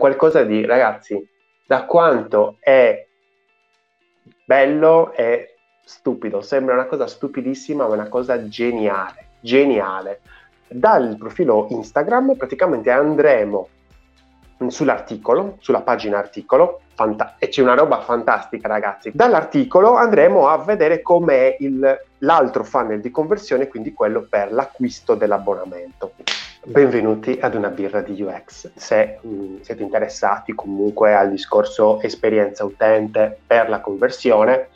qualcosa di, ragazzi, da quanto è bello e stupido, sembra una cosa stupidissima, ma una cosa geniale, geniale. Dal profilo Instagram praticamente andremo sull'articolo, sulla pagina articolo, fanta- e c'è una roba fantastica ragazzi. Dall'articolo andremo a vedere com'è il, l'altro funnel di conversione, quindi quello per l'acquisto dell'abbonamento. Benvenuti ad una birra di UX. Se mh, mm, siete interessati comunque al discorso esperienza utente per la conversione,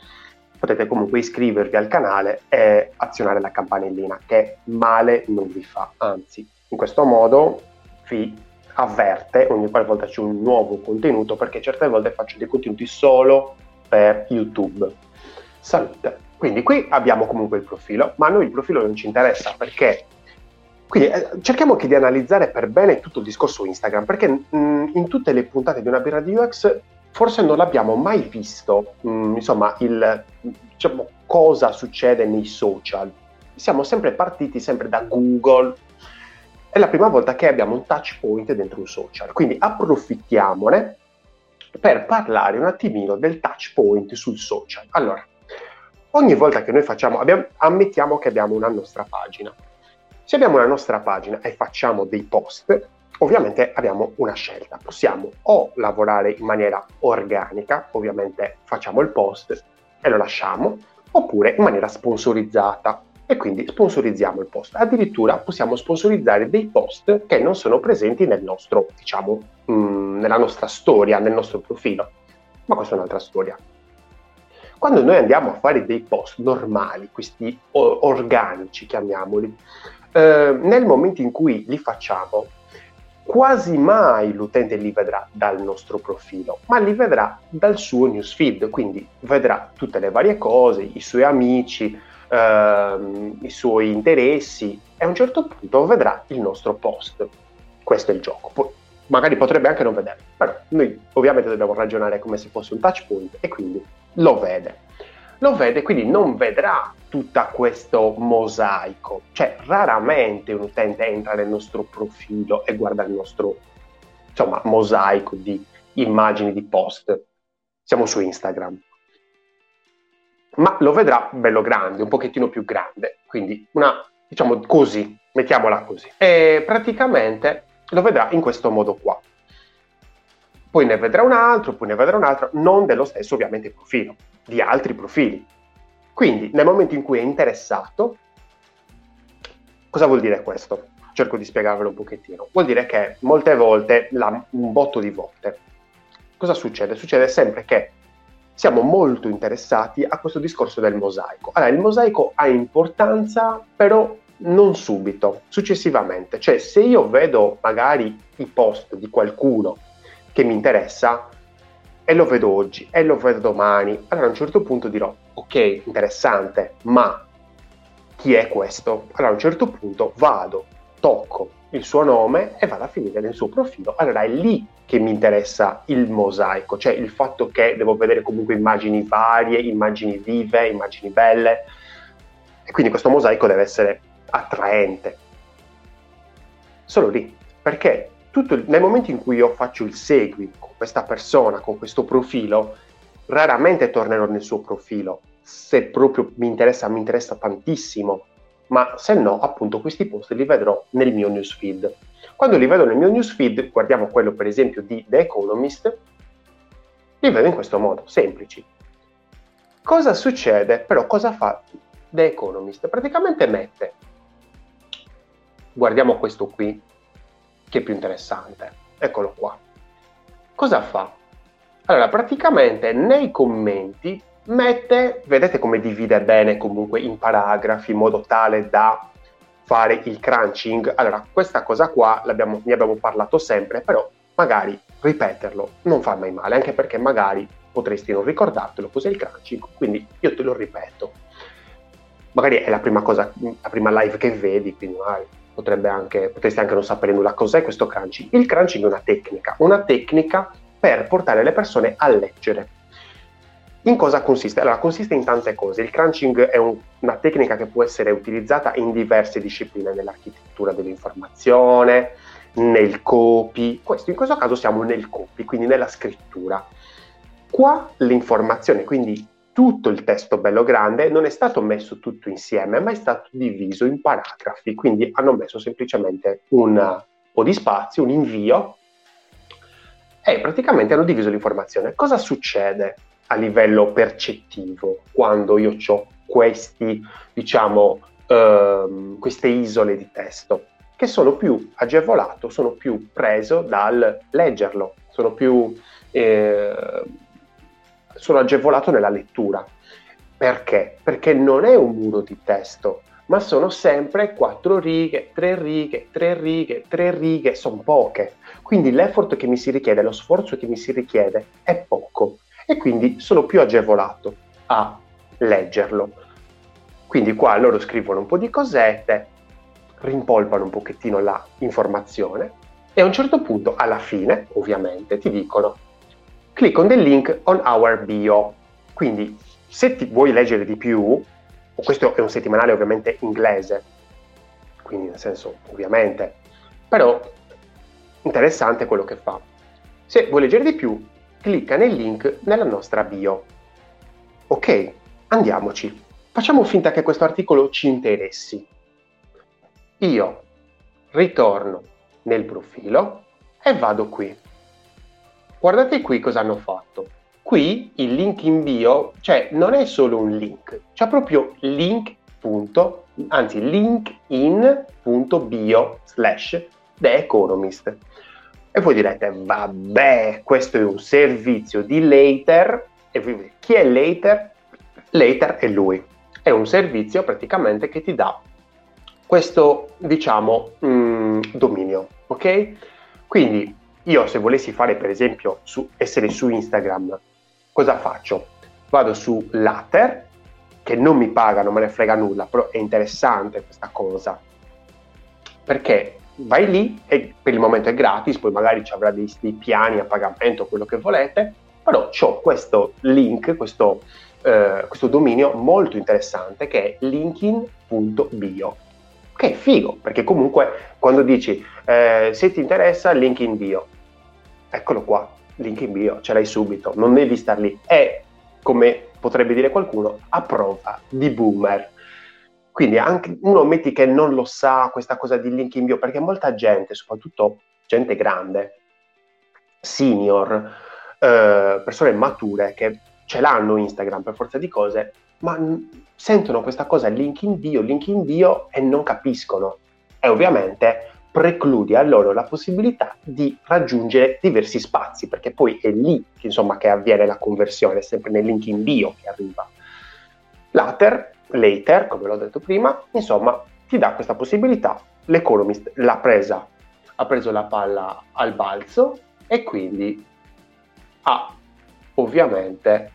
potete comunque iscrivervi al canale e azionare la campanellina che male non vi fa, anzi in questo modo vi avverte ogni qualvolta c'è un nuovo contenuto perché certe volte faccio dei contenuti solo per YouTube. Salute. Quindi qui abbiamo comunque il profilo, ma a noi il profilo non ci interessa perché quindi eh, cerchiamo anche di analizzare per bene tutto il discorso Instagram, perché mh, mm, in tutte le puntate di una birra di UX forse non l'abbiamo mai visto, mh, mm, insomma, il, diciamo, cosa succede nei social. Siamo sempre partiti sempre da Google, è la prima volta che abbiamo un touch point dentro un social, quindi approfittiamone per parlare un attimino del touch point sul social. Allora, ogni volta che noi facciamo, abbiamo, ammettiamo che abbiamo una nostra pagina. Se abbiamo una nostra pagina e facciamo dei post, ovviamente abbiamo una scelta. Possiamo o lavorare in maniera organica, ovviamente facciamo il post e lo lasciamo, oppure in maniera sponsorizzata, e quindi sponsorizziamo il post. Addirittura possiamo sponsorizzare dei post che non sono presenti nel nostro, diciamo, mh, mm, nella nostra storia, nel nostro profilo. Ma questa è un'altra storia. Quando noi andiamo a fare dei post normali, questi organici, chiamiamoli, eh, nel momento in cui li facciamo, quasi mai l'utente li vedrà dal nostro profilo, ma li vedrà dal suo newsfeed, quindi vedrà tutte le varie cose, i suoi amici, ehm, i suoi interessi e a un certo punto vedrà il nostro post. Questo è il gioco. Poi, magari potrebbe anche non vederlo, però noi ovviamente dobbiamo ragionare come se fosse un touch point e quindi lo vede. Lo vede, quindi non vedrà tutto questo mosaico. Cioè, raramente un utente entra nel nostro profilo e guarda il nostro insomma, mosaico di immagini di post. Siamo su Instagram ma lo vedrà bello grande, un pochettino più grande, quindi una, diciamo così, mettiamola così. E praticamente lo vedrà in questo modo qua. Poi ne vedrà un altro, poi ne vedrà un altro, non dello stesso ovviamente profilo, di altri profili. Quindi nel momento in cui è interessato, cosa vuol dire questo? Cerco di spiegarvelo un pochettino. Vuol dire che molte volte, la, un botto di volte, cosa succede? Succede sempre che siamo molto interessati a questo discorso del mosaico. Allora, il mosaico ha importanza, però non subito, successivamente. Cioè, se io vedo magari i post di qualcuno che mi interessa e lo vedo oggi e lo vedo domani, allora a un certo punto dirò, ok, interessante, ma chi è questo? Allora a un certo punto vado, tocco il suo nome e vado a finire nel suo profilo. Allora è lì che mi interessa il mosaico, cioè il fatto che devo vedere comunque immagini varie, immagini vive, immagini belle e quindi questo mosaico deve essere attraente. Solo lì, perché tutto, nel momento in cui io faccio il segui con questa persona, con questo profilo, raramente tornerò nel suo profilo, se proprio mi interessa, mi interessa tantissimo, ma se no, appunto, questi post li vedrò nel mio newsfeed. Quando li vedo nel mio newsfeed, guardiamo quello per esempio di The Economist, li vedo in questo modo, semplici. Cosa succede? Però cosa fa The Economist? Praticamente mette, guardiamo questo qui, che è più interessante, eccolo qua. Cosa fa? Allora, praticamente nei commenti mette, vedete come divide bene comunque in paragrafi in modo tale da fare il crunching. Allora, questa cosa qua ne abbiamo parlato sempre, però magari ripeterlo non fa mai male, anche perché magari potresti non ricordartelo cos'è il crunching, quindi io te lo ripeto. Magari è la prima cosa, la prima live che vedi, quindi magari potrebbe anche, potresti anche non sapere nulla cos'è questo crunching. Il crunching è una tecnica, una tecnica per portare le persone a leggere in cosa consiste? Allora, consiste in tante cose. Il crunching è un, una tecnica che può essere utilizzata in diverse discipline, nell'architettura dell'informazione, nel copy. Questo, in questo caso siamo nel copy, quindi nella scrittura. Qua l'informazione, quindi tutto il testo bello grande, non è stato messo tutto insieme, ma è stato diviso in paragrafi, quindi hanno messo semplicemente un po' di spazio, un invio, e praticamente hanno diviso l'informazione. Cosa succede a livello percettivo quando io ho questi, diciamo, ehm, queste isole di testo? Che sono più agevolato, sono più preso dal leggerlo, sono più... Eh, sono agevolato nella lettura. Perché? Perché non è un muro di testo, ma sono sempre quattro righe, tre righe, tre righe, tre righe, sono poche. Quindi l'effort che mi si richiede, lo sforzo che mi si richiede è poco e quindi sono più agevolato a leggerlo. Quindi qua loro scrivono un po' di cosette, rimpolpano un pochettino la informazione e a un certo punto, alla fine, ovviamente, ti dicono click on the link on our bio. Quindi se ti vuoi leggere di più, questo è un settimanale ovviamente inglese, quindi nel senso ovviamente, però interessante quello che fa. Se vuoi leggere di più, clicca nel link nella nostra bio. Ok, andiamoci. Facciamo finta che questo articolo ci interessi. Io ritorno nel profilo e vado qui. Guardate qui cosa hanno fatto. Qui il link in bio, cioè non è solo un link, c'è proprio link. Punto, anzi linkin.bio slash The Economist. E voi direte, vabbè, questo è un servizio di Later. E chi è Later? Later è lui. È un servizio praticamente che ti dà questo, diciamo, mh, mm, dominio, ok? Quindi io se volessi fare per esempio su, essere su Instagram, cosa faccio? Vado su Later, che non mi paga, non me ne frega nulla, però è interessante questa cosa, perché vai lì e per il momento è gratis, poi magari ci avrà dei, dei piani a pagamento, quello che volete, però ho questo link, questo, eh, questo dominio molto interessante che è linkin.bio che è figo, perché comunque quando dici eh, se ti interessa, link in bio, eccolo qua, link in bio, ce l'hai subito, non devi star lì. È, come potrebbe dire qualcuno, a prova di boomer. Quindi anche uno metti che non lo sa questa cosa di link in bio, perché molta gente, soprattutto gente grande, senior, eh, persone mature che ce l'hanno Instagram per forza di cose, ma sentono questa cosa link in bio, link in bio e non capiscono. E ovviamente precludi a loro la possibilità di raggiungere diversi spazi, perché poi è lì che, insomma, che avviene la conversione, sempre nel link in bio che arriva. Later, later, come l'ho detto prima, insomma, ti dà questa possibilità. L'Economist l'ha presa, ha preso la palla al balzo e quindi ha ovviamente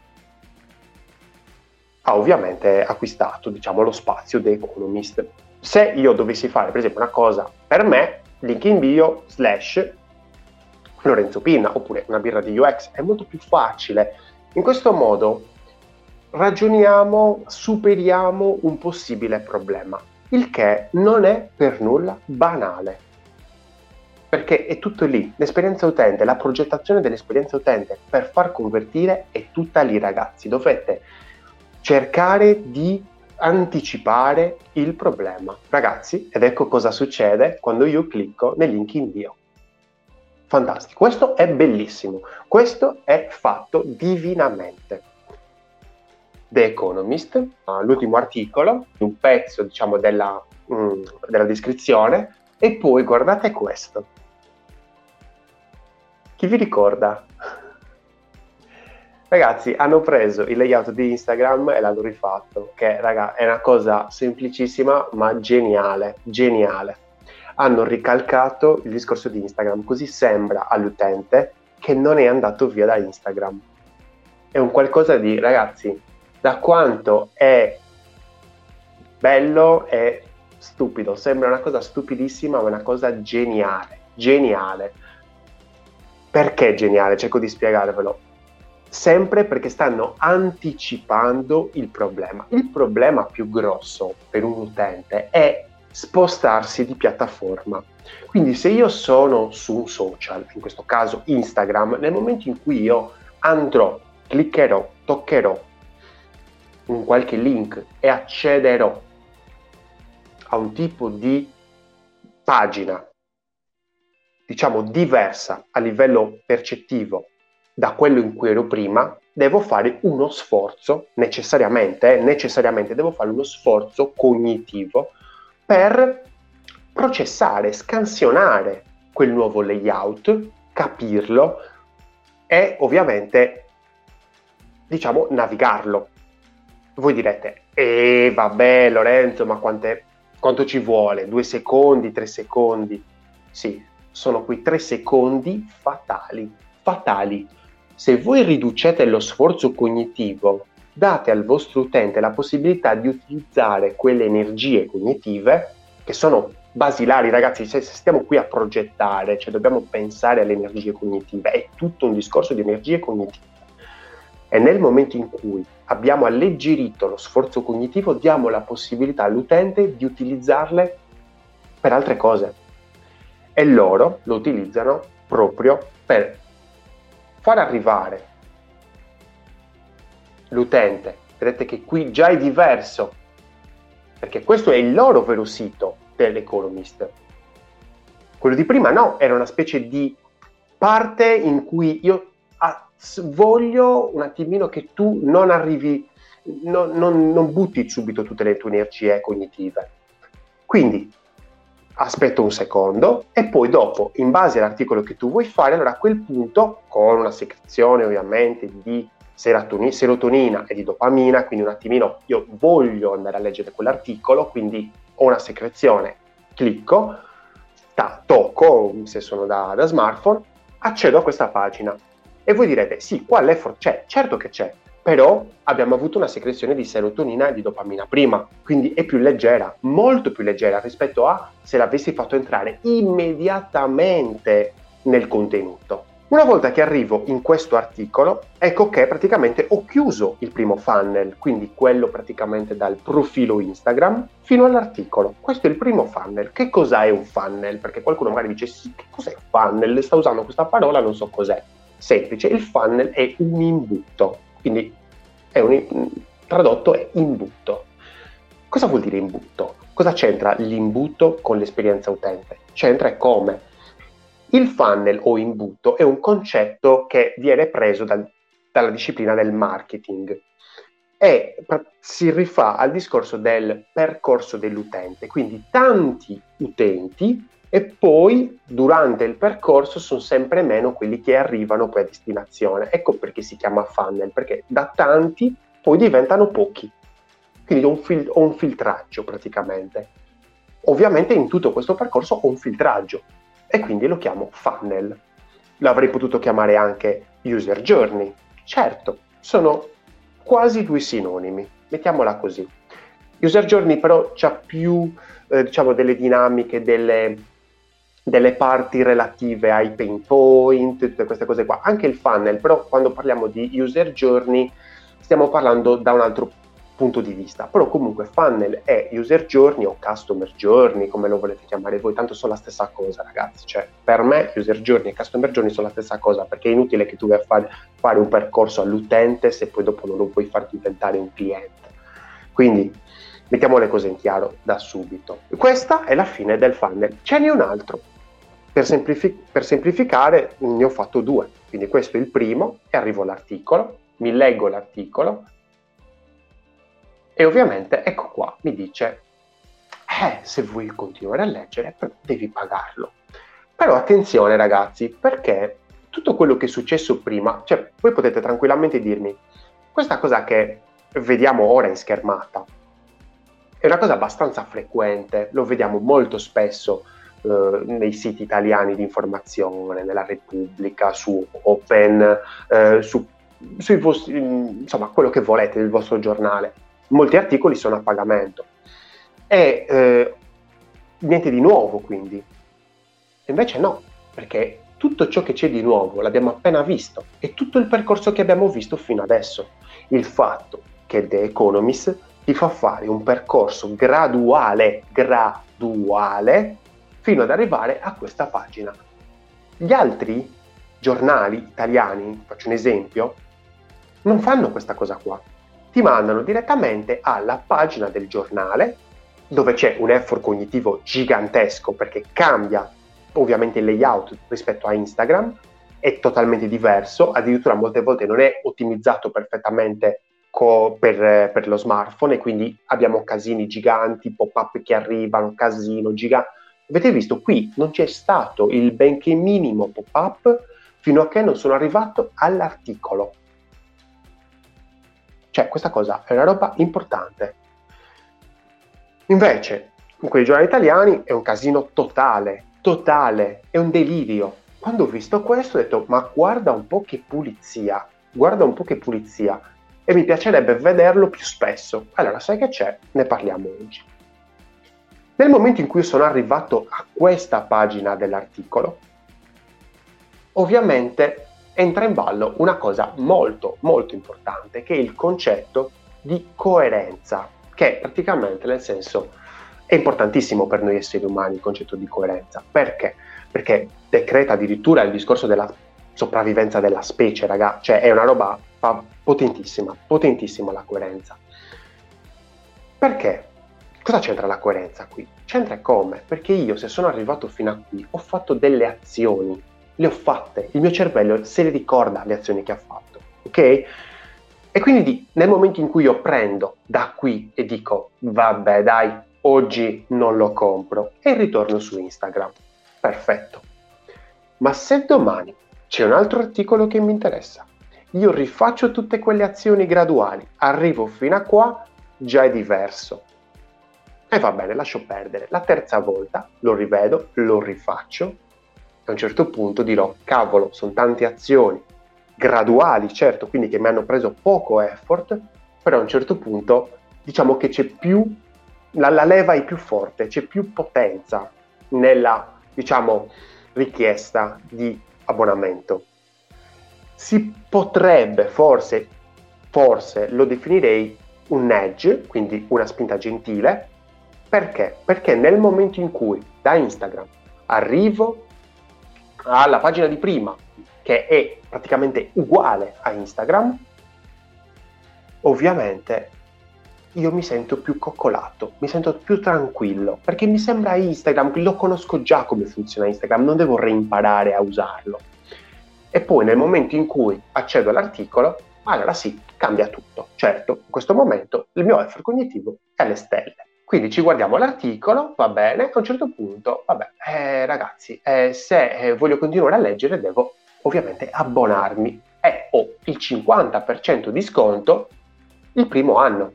ha ovviamente acquistato diciamo, lo spazio The Economist se io dovessi fare per esempio una cosa per me, link in bio slash Lorenzo Pinna oppure una birra di UX è molto più facile. In questo modo ragioniamo, superiamo un possibile problema, il che non è per nulla banale. Perché è tutto lì, l'esperienza utente, la progettazione dell'esperienza utente per far convertire è tutta lì ragazzi, dovete cercare di anticipare il problema. Ragazzi, ed ecco cosa succede quando io clicco nel link invio. Fantastico, questo è bellissimo, questo è fatto divinamente. The Economist, l'ultimo articolo, un pezzo diciamo della, mm, della descrizione e poi guardate questo. Chi vi ricorda Ragazzi, hanno preso il layout di Instagram e l'hanno rifatto, che raga, è una cosa semplicissima ma geniale, geniale. Hanno ricalcato il discorso di Instagram, così sembra all'utente che non è andato via da Instagram. È un qualcosa di, ragazzi, da quanto è bello e stupido, sembra una cosa stupidissima ma una cosa geniale, geniale. Perché geniale? Cerco di spiegarvelo sempre perché stanno anticipando il problema. Il problema più grosso per un utente è spostarsi di piattaforma. Quindi se io sono su un social, in questo caso Instagram, nel momento in cui io andrò, cliccherò, toccherò un qualche link e accederò a un tipo di pagina, diciamo diversa a livello percettivo da quello in cui ero prima, devo fare uno sforzo, necessariamente, eh, necessariamente devo fare uno sforzo cognitivo per processare, scansionare quel nuovo layout, capirlo e ovviamente, diciamo, navigarlo. Voi direte, eh vabbè Lorenzo, ma quante, quanto ci vuole? Due secondi, tre secondi? Sì, sono quei tre secondi fatali, fatali. Se voi riducete lo sforzo cognitivo, date al vostro utente la possibilità di utilizzare quelle energie cognitive che sono basilari, ragazzi, se, stiamo qui a progettare, cioè dobbiamo pensare alle energie cognitive, è tutto un discorso di energie cognitive. E nel momento in cui abbiamo alleggerito lo sforzo cognitivo, diamo la possibilità all'utente di utilizzarle per altre cose. E loro lo utilizzano proprio per far arrivare l'utente. Vedete che qui già è diverso, perché questo è il loro vero sito dell'Economist. Quello di prima no, era una specie di parte in cui io ah, voglio un attimino che tu non arrivi, non, non, non butti subito tutte le tue energie cognitive. Quindi aspetto un secondo e poi dopo, in base all'articolo che tu vuoi fare, allora a quel punto, con una secrezione ovviamente di serotonina e di dopamina, quindi un attimino io voglio andare a leggere quell'articolo, quindi ho una secrezione, clicco, ta, tocco, se sono da, da, smartphone, accedo a questa pagina. E voi direte, sì, qua l'effort c'è, certo che c'è, però abbiamo avuto una secrezione di serotonina e di dopamina prima, quindi è più leggera, molto più leggera rispetto a se l'avessi fatto entrare immediatamente nel contenuto. Una volta che arrivo in questo articolo, ecco che praticamente ho chiuso il primo funnel, quindi quello praticamente dal profilo Instagram fino all'articolo. Questo è il primo funnel. Che cos'è un funnel? Perché qualcuno magari dice sì, che cos'è un funnel? Sta usando questa parola, non so cos'è. Semplice, il funnel è un imbuto, quindi è un, tradotto è imbuto. Cosa vuol dire imbuto? Cosa c'entra l'imbuto con l'esperienza utente? C'entra come il funnel o imbuto è un concetto che viene preso dal, dalla disciplina del marketing e si rifà al discorso del percorso dell'utente, quindi tanti utenti e poi durante il percorso sono sempre meno quelli che arrivano poi a destinazione. Ecco perché si chiama funnel, perché da tanti poi diventano pochi. Quindi ho un, fil- ho un filtraggio praticamente. Ovviamente in tutto questo percorso ho un filtraggio e quindi lo chiamo funnel. L'avrei potuto chiamare anche user journey. Certo, sono quasi due sinonimi, mettiamola così. User journey però ha più eh, diciamo delle dinamiche, delle, delle parti relative ai pain point, tutte queste cose qua. Anche il funnel, però quando parliamo di user journey stiamo parlando da un altro punto di vista. Però comunque funnel e user journey o customer journey, come lo volete chiamare voi, tanto sono la stessa cosa, ragazzi. Cioè, per me user journey e customer journey sono la stessa cosa, perché è inutile che tu vai a fare, fare un percorso all'utente se poi dopo non lo puoi far diventare un cliente. Quindi mettiamo le cose in chiaro da subito. Questa è la fine del funnel. Ce n'è un altro. Per, semplific- per semplificare ne ho fatto due. Quindi questo è il primo e arrivo all'articolo, mi leggo l'articolo, e ovviamente, ecco qua, mi dice, eh, se vuoi continuare a leggere, devi pagarlo. Però attenzione ragazzi, perché tutto quello che è successo prima, cioè voi potete tranquillamente dirmi, questa cosa che vediamo ora in schermata è una cosa abbastanza frequente, lo vediamo molto spesso eh, nei siti italiani di informazione, nella Repubblica, su Open, eh, su, sui vostri, insomma, quello che volete del vostro giornale molti articoli sono a pagamento. E eh, niente di nuovo quindi. Invece no, perché tutto ciò che c'è di nuovo l'abbiamo appena visto e tutto il percorso che abbiamo visto fino adesso. Il fatto che The Economist ti fa fare un percorso graduale, graduale, fino ad arrivare a questa pagina. Gli altri giornali italiani, faccio un esempio, non fanno questa cosa qua. Ti mandano direttamente alla pagina del giornale dove c'è un effort cognitivo gigantesco perché cambia ovviamente il layout rispetto a Instagram, è totalmente diverso, addirittura molte volte non è ottimizzato perfettamente co- per, per, lo smartphone e quindi abbiamo casini giganti, pop-up che arrivano, casino gigante. Avete visto qui non c'è stato il benché minimo pop-up fino a che non sono arrivato all'articolo. Cioè, questa cosa è una roba importante. Invece, in quei giornali italiani è un casino totale, totale, è un delirio. Quando ho visto questo ho detto, ma guarda un po' che pulizia, guarda un po' che pulizia. E mi piacerebbe vederlo più spesso. Allora, sai che c'è? Ne parliamo oggi. Nel momento in cui sono arrivato a questa pagina dell'articolo, ovviamente entra in ballo una cosa molto molto importante che è il concetto di coerenza, che praticamente nel senso è importantissimo per noi esseri umani il concetto di coerenza. Perché? Perché decreta addirittura il discorso della sopravvivenza della specie, raga, cioè è una roba potentissima, potentissima la coerenza. Perché? Cosa c'entra la coerenza qui? C'entra come? Perché io se sono arrivato fino a qui ho fatto delle azioni le ho fatte, il mio cervello se le ricorda le azioni che ha fatto, ok? E quindi nel momento in cui io prendo da qui e dico, vabbè dai, oggi non lo compro e ritorno su Instagram, perfetto. Ma se domani c'è un altro articolo che mi interessa, io rifaccio tutte quelle azioni graduali, arrivo fino a qua, già è diverso. E va bene, lascio perdere. La terza volta lo rivedo, lo rifaccio a un certo punto dirò, cavolo, sono tante azioni graduali, certo, quindi che mi hanno preso poco effort, però a un certo punto diciamo che c'è più, la, la leva è più forte, c'è più potenza nella, diciamo, richiesta di abbonamento. Si potrebbe, forse, forse lo definirei un nudge, quindi una spinta gentile, perché? Perché nel momento in cui da Instagram arrivo alla pagina di prima, che è praticamente uguale a Instagram, ovviamente io mi sento più coccolato, mi sento più tranquillo, perché mi sembra Instagram, lo conosco già come funziona Instagram, non devo reimparare a usarlo. E poi nel momento in cui accedo all'articolo, allora sì, cambia tutto. Certo, in questo momento il mio effort cognitivo è alle stelle. Quindi ci guardiamo l'articolo, va bene, a un certo punto, vabbè, eh, ragazzi, eh, se eh, voglio continuare a leggere devo ovviamente abbonarmi e ho il 50% di sconto il primo anno.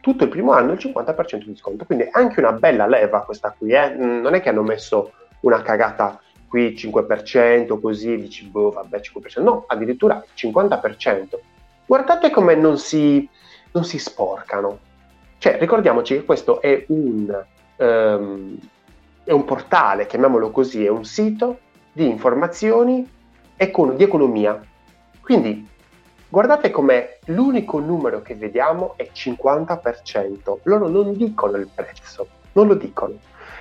Tutto il primo anno il 50% di sconto, quindi è anche una bella leva questa qui, eh? Mm, non è che hanno messo una cagata qui 5%, così dici, boh, vabbè, 5%, no, addirittura il 50%. Guardate come non si, non si sporcano, cioè, ricordiamoci che questo è un, um, è un portale, chiamiamolo così, è un sito di informazioni econ- di economia. Quindi, guardate com'è l'unico numero che vediamo è 50%. Loro non dicono il prezzo, non lo dicono.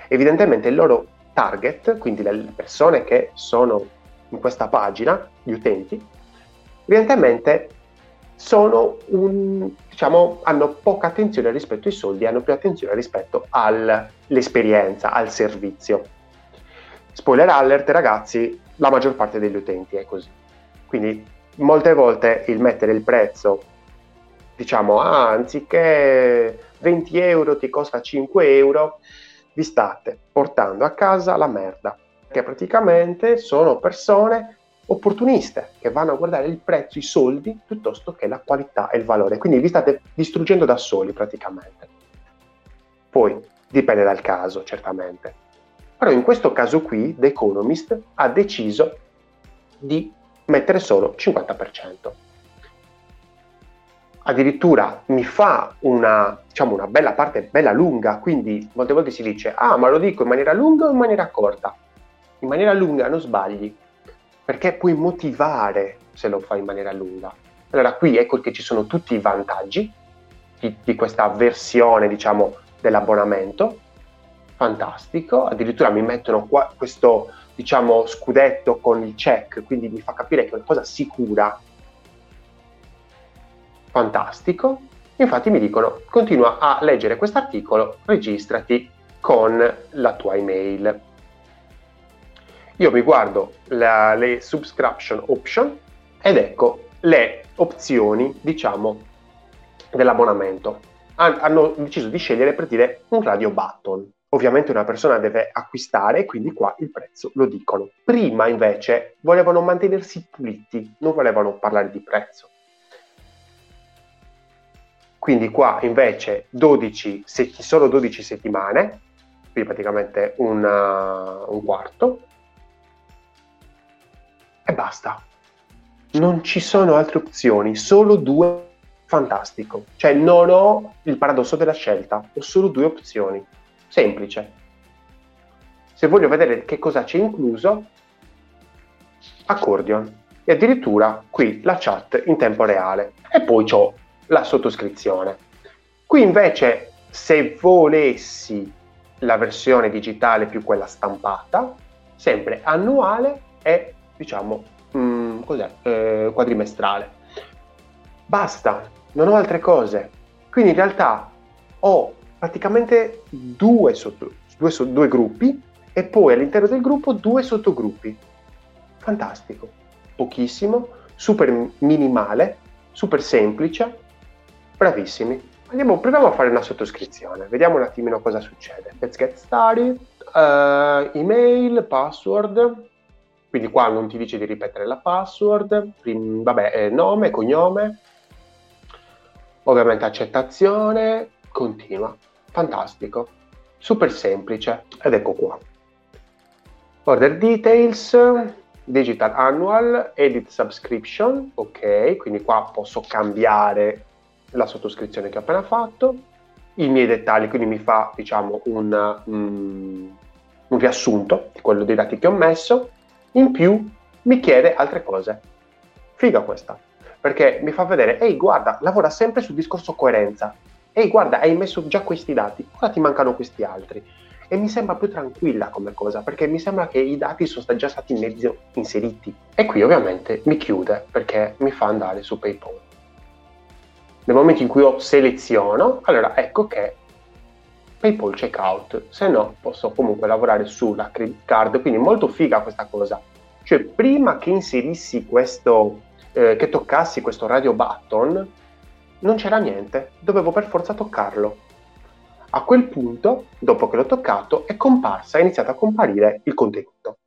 Evidentemente loro target, quindi le persone che sono in questa pagina, gli utenti, evidentemente un, diciamo, hanno poca attenzione rispetto ai soldi, hanno più attenzione rispetto all'esperienza, al servizio. Spoiler alert, ragazzi, la maggior parte degli utenti è così. Quindi molte volte il mettere il prezzo, diciamo, ah, anziché 20 euro ti costa 5 euro, vi state portando a casa la merda, che praticamente sono persone opportuniste che vanno a guardare il prezzo, i soldi, piuttosto che la qualità e il valore. Quindi vi state distruggendo da soli praticamente. Poi dipende dal caso, certamente. Però in questo caso qui, The Economist ha deciso di mettere solo 50%. Addirittura mi fa una, diciamo, una bella parte, bella lunga, quindi molte volte si dice, ah ma lo dico in maniera lunga o in maniera corta? In maniera lunga non sbagli, perché puoi motivare se lo fai in maniera lunga. Allora qui ecco che ci sono tutti i vantaggi di, di questa versione, diciamo, dell'abbonamento fantastico, addirittura mi mettono qua questo diciamo scudetto con il check, quindi mi fa capire che è una cosa sicura, fantastico. Infatti mi dicono continua a leggere questo articolo, registrati con la tua email. Io mi guardo la, le subscription option ed ecco le opzioni, diciamo, dell'abbonamento. hanno deciso di scegliere per dire un radio button. Ovviamente una persona deve acquistare, quindi qua il prezzo lo dicono. Prima invece volevano mantenersi puliti, non volevano parlare di prezzo. Quindi qua invece 12, solo 12 settimane, quindi praticamente una, un quarto, e basta. Non ci sono altre opzioni, solo due fantastico. Cioè non ho il paradosso della scelta, ho solo due opzioni semplice. Se voglio vedere che cosa c'è incluso, accordion. E addirittura qui la chat in tempo reale. E poi ho la sottoscrizione. Qui invece, se volessi la versione digitale più quella stampata, sempre annuale e diciamo mh, mm? Eh, quadrimestrale. Basta, non ho altre cose. Quindi in realtà ho praticamente due, sotto, due, due gruppi e poi all'interno del gruppo due sottogruppi. Fantastico, pochissimo, super minimale, super semplice, bravissimi. Andiamo, proviamo a fare una sottoscrizione, vediamo un attimino cosa succede. Let's get started. Uh, email, password. Quindi qua non ti dice di ripetere la password, prim, vabbè, eh, nome, cognome, ovviamente accettazione, continua fantastico, super semplice ed ecco qua. Order details, digital annual, edit subscription, ok, quindi qua posso cambiare la sottoscrizione che ho appena fatto, i miei dettagli, quindi mi fa diciamo un, um, un riassunto di quello dei dati che ho messo, in più mi chiede altre cose. Figa questa, perché mi fa vedere, ehi guarda, lavora sempre sul discorso coerenza, ehi guarda hai messo già questi dati, ora ti mancano questi altri. E mi sembra più tranquilla come cosa, perché mi sembra che i dati sono già stati in mezzo inseriti. E qui ovviamente mi chiude perché mi fa andare su PayPal. Nel momento in cui io seleziono, allora ecco che PayPal checkout, se no posso comunque lavorare sulla credit card, quindi molto figa questa cosa. Cioè prima che inserissi questo, eh, che toccassi questo radio button, non c'era niente, dovevo per forza toccarlo. A quel punto, dopo che l'ho toccato, è comparsa, è iniziato a comparire il contenuto.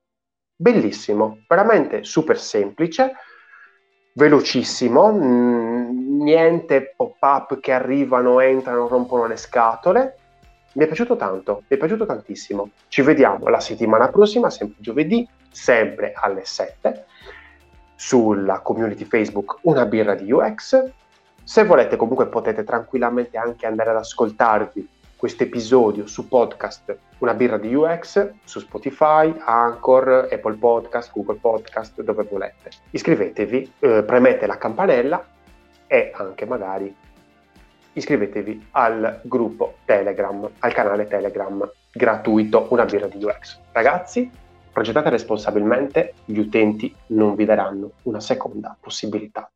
Bellissimo, veramente super semplice, velocissimo, mh, niente pop-up che arrivano, entrano, rompono le scatole. Mi è piaciuto tanto, mi è piaciuto tantissimo. Ci vediamo la settimana prossima, sempre giovedì, sempre alle 7, sulla community Facebook Una birra di UX se volete comunque potete tranquillamente anche andare ad ascoltarvi questo episodio su podcast Una birra di UX su Spotify, Anchor, Apple Podcast, Google Podcast, dove volete. Iscrivetevi, eh, premete la campanella e anche magari iscrivetevi al gruppo Telegram, al canale Telegram gratuito Una birra di UX. Ragazzi, progettate responsabilmente, gli utenti non vi daranno una seconda possibilità.